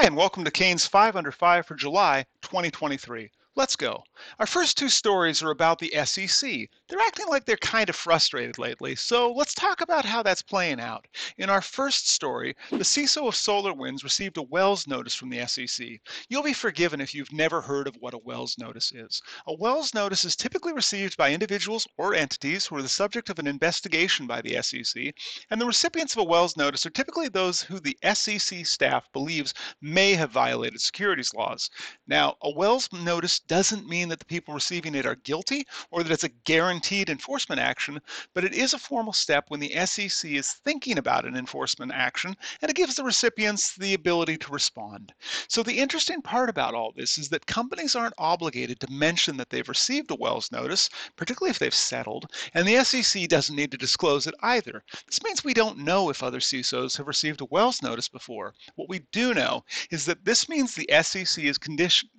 Hi, and welcome to Kayne's 5 Under 5 for July 2023. Let's go. Our first two stories are about the SEC. They're acting like they're kind of frustrated lately, so let's talk about how that's playing out. In our first story, the CISO of SolarWinds received a Wells notice from the SEC. You'll be forgiven if you've never heard of what a Wells notice is. A Wells notice is typically received by individuals or entities who are the subject of an investigation by the SEC, and the recipients of a Wells notice are typically those who the SEC staff believes may have violated securities laws. Now, a Wells notice doesn't mean that the people receiving it are guilty or that it's a guaranteed enforcement action, but it is a formal step when the SEC is thinking about an enforcement action and it gives the recipients the ability to respond. So the interesting part about all this is that companies aren't obligated to mention that they've received a Wells notice, particularly if they've settled, and the SEC doesn't need to disclose it either. This means we don't know if other CISOs have received a Wells notice before. What we do know is that this means the SEC is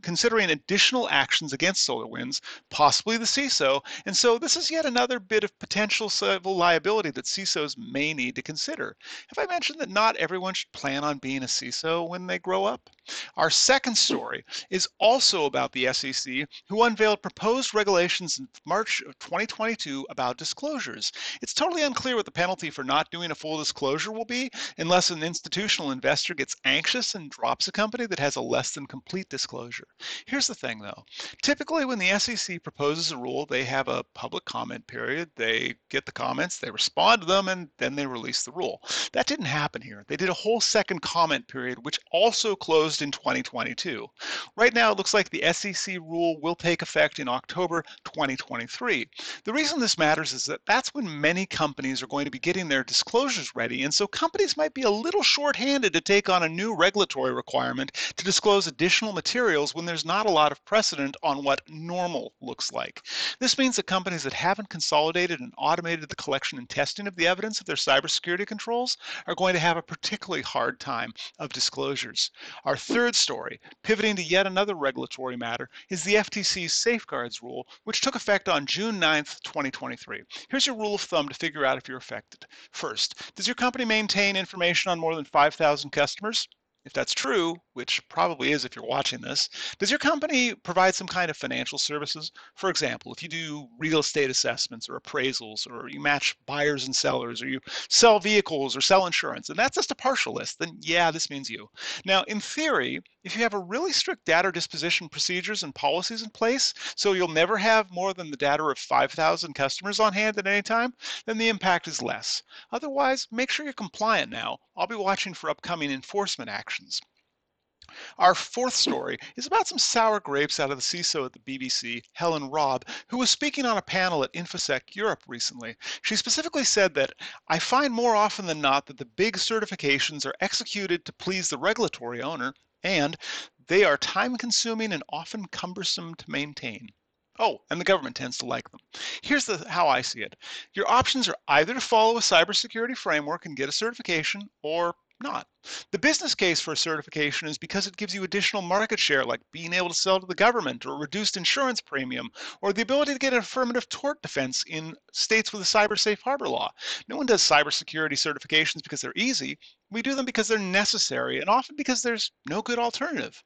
considering additional actions against SolarWinds, possibly the CISO, and so this is yet another bit of potential civil liability that CISOs may need to consider. Have I mentioned that not everyone should plan on being a CISO when they grow up? Our second story is also about the SEC, who unveiled proposed regulations in March of 2022 about disclosures. It's totally unclear what the penalty for not doing a full disclosure will be unless an institutional investor gets anxious and drops a company that has a less than complete disclosure. Here's the thing though typically, when the SEC proposes a rule, they have a public comment period. They get the comments, they respond to them, and then they release the rule. That didn't happen here. They did a whole second comment period, which also closed in 2022. Right now, it looks like the SEC rule will take effect in October 2023. The reason this matters is that that's when many companies are going to be getting their disclosures ready, and so companies might be a little short-handed to take on a new regulatory requirement to disclose additional materials when there's not a lot of precedent on what normal looks like. This means that companies that haven't consolidated and automated the collection and testing of the evidence of their cybersecurity controls are going to have a particularly hard time of disclosures. Our third story, pivoting to yet another regulatory matter, is the FTC's safeguards rule, which took effect on June 9th, 2023. Here's your rule of thumb to figure out if you're affected. First, does your company maintain information on more than 5,000 customers? If that's true, which probably is if you're watching this, does your company provide some kind of financial services? For example, if you do real estate assessments or appraisals, or you match buyers and sellers, or you sell vehicles or sell insurance, and that's just a partial list, then yeah, this means you. Now, in theory, if you have a really strict data disposition procedures and policies in place, so you'll never have more than the data of 5,000 customers on hand at any time, then the impact is less. Otherwise, make sure you're compliant now. I'll be watching for upcoming enforcement actions. Our fourth story is about some sour grapes out of the CISO at the BBC, Helen Rabe, who was speaking on a panel at InfoSec Europe recently. She specifically said that I find more often than not that the big certifications are executed to please the regulatory owner and they are time consuming and often cumbersome to maintain. Oh, and the government tends to like them. Here's the, how I see it. Your options are either to follow a cybersecurity framework and get a certification or not. The business case for a certification is because it gives you additional market share, like being able to sell to the government, or reduced insurance premium, or the ability to get an affirmative tort defense in states with a cyber safe harbor law. No one does cybersecurity certifications because they're easy. We do them because they're necessary and often because there's no good alternative.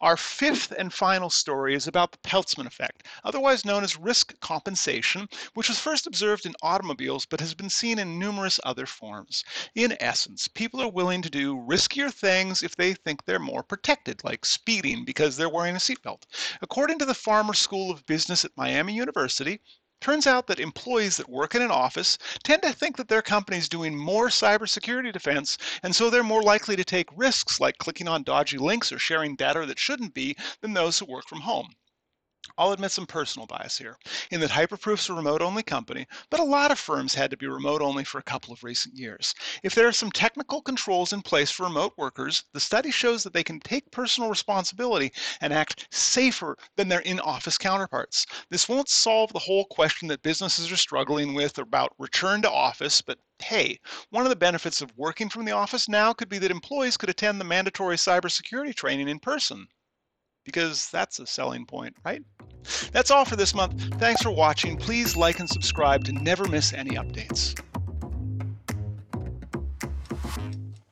Our fifth and final story is about the Peltzman effect, otherwise known as risk compensation, which was first observed in automobiles but has been seen in numerous other forms. In essence, people are willing to do riskier things if they think they're more protected, like speeding because they're wearing a seatbelt. According to the Farmer School of Business at Miami University, Turns out that employees that work in an office tend to think that their company is doing more cybersecurity defense, and so they're more likely to take risks like clicking on dodgy links or sharing data that shouldn't be than those who work from home. I'll admit some personal bias here, in that Hyperproof's a remote only company, but a lot of firms had to be remote only for a couple of recent years. If there are some technical controls in place for remote workers, the study shows that they can take personal responsibility and act safer than their in office counterparts. This won't solve the whole question that businesses are struggling with about return to office, but hey, one of the benefits of working from the office now could be that employees could attend the mandatory cybersecurity training in person because that's a selling point, right? That's all for this month. Thanks for watching. Please like and subscribe to never miss any updates.